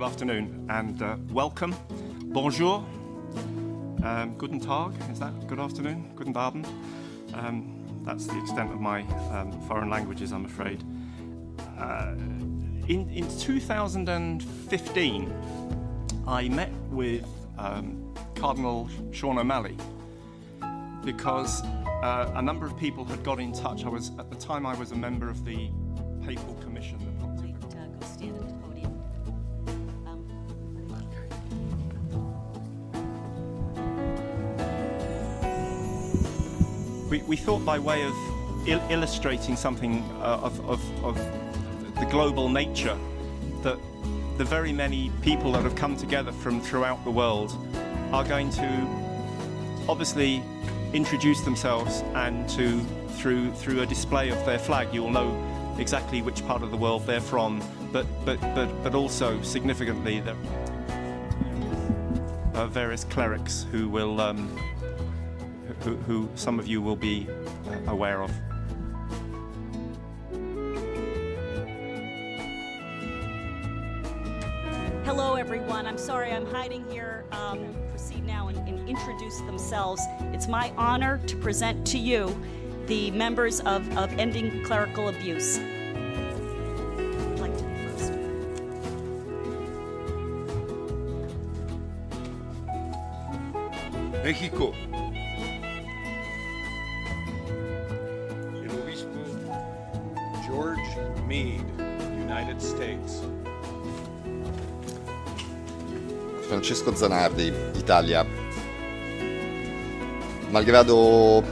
good afternoon, and uh, welcome. Bonjour. Um, guten Tag, is that good afternoon? Guten Abend. Um, that's the extent of my um, foreign languages, I'm afraid. Uh, in, in 2015, I met with um, Cardinal Sean O'Malley because uh, a number of people had got in touch. I was at the time I was a member of the Papal Commission. the Wait, We, we thought by way of il- illustrating something uh, of, of, of the global nature that the very many people that have come together from throughout the world are going to obviously introduce themselves and to through through a display of their flag you will know exactly which part of the world they're from but but but, but also significantly the uh, various clerics who will um, who, who some of you will be uh, aware of. Hello, everyone. I'm sorry I'm hiding here. Um, proceed now and, and introduce themselves. It's my honor to present to you the members of, of Ending Clerical Abuse. I'd like to be first. México. George Meade, United States. Francesco Zanardi, Italia. Malgrado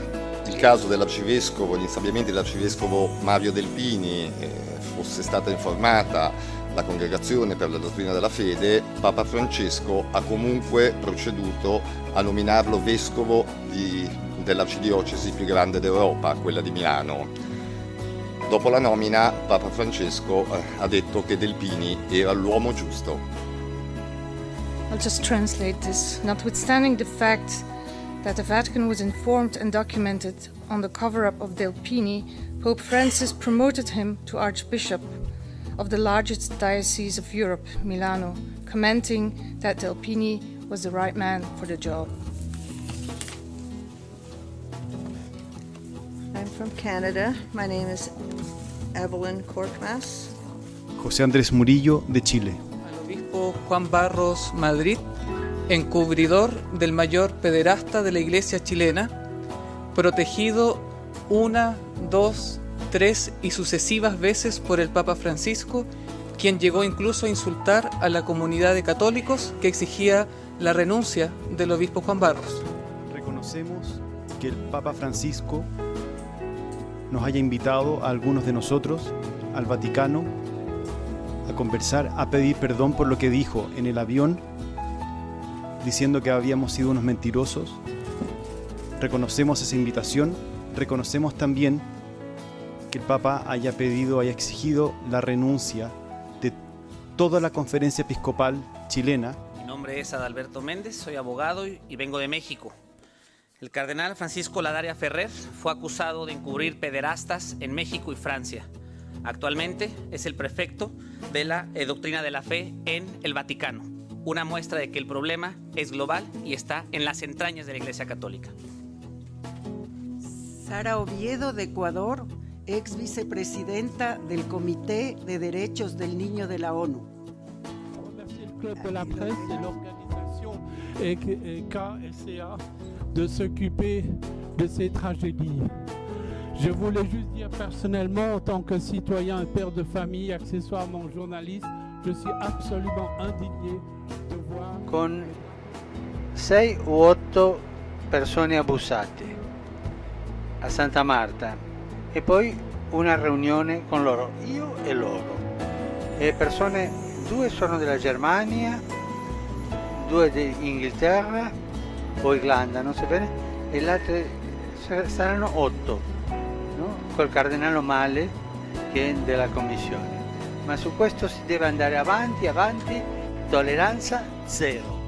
il caso dell'arcivescovo, gli insabbiamenti dell'arcivescovo Mario Delpini, eh, fosse stata informata la congregazione per la dottrina della fede, Papa Francesco ha comunque proceduto a nominarlo vescovo di- dell'arcidiocesi più grande d'Europa, quella di Milano. Dopo la nomina, Papa Francesco eh, ha detto che Delpini era l'uomo giusto. I'll just translate this. Notwithstanding the fact that the Vatican was informed and documented on the cover up of Delpini, Pope Francis promoted him to Archbishop of the largest diocese of Europe, Milano, commenting that Delpini was the right man for the job. From Canada. My name is Evelyn Korkmaz. José Andrés Murillo de Chile. al obispo Juan Barros Madrid, encubridor del mayor pederasta de la iglesia chilena, protegido una, dos, tres y sucesivas veces por el Papa Francisco, quien llegó incluso a insultar a la comunidad de católicos que exigía la renuncia del obispo Juan Barros. Reconocemos que el Papa Francisco nos haya invitado a algunos de nosotros al Vaticano a conversar, a pedir perdón por lo que dijo en el avión, diciendo que habíamos sido unos mentirosos. Reconocemos esa invitación, reconocemos también que el Papa haya pedido, haya exigido la renuncia de toda la conferencia episcopal chilena Mi nombre es Adalberto Méndez, soy abogado y vengo de México. El cardenal Francisco Ladaria Ferrer fue acusado de encubrir pederastas en México y Francia. Actualmente es el prefecto de la eh, doctrina de la fe en el Vaticano, una muestra de que el problema es global y está en las entrañas de la Iglesia Católica. Sara Oviedo de Ecuador, ex vicepresidenta del Comité de Derechos del Niño de la ONU. La et KSCA de s'occuper de ces tragédies. Je voulais juste dire personnellement, en tant que citoyen père de famille, accessoirement journaliste, je suis absolument indigné de voir con 6 u 8 persone abusate a Santa Marta e poi una riunione con loro, io e loro. E persone, due sono della Germania, due di Inghilterra o Irlanda, non so bene, e sa- saranno 8, no? col cardinale Male che è della commissione. Ma su questo si deve andare avanti, avanti, tolleranza zero.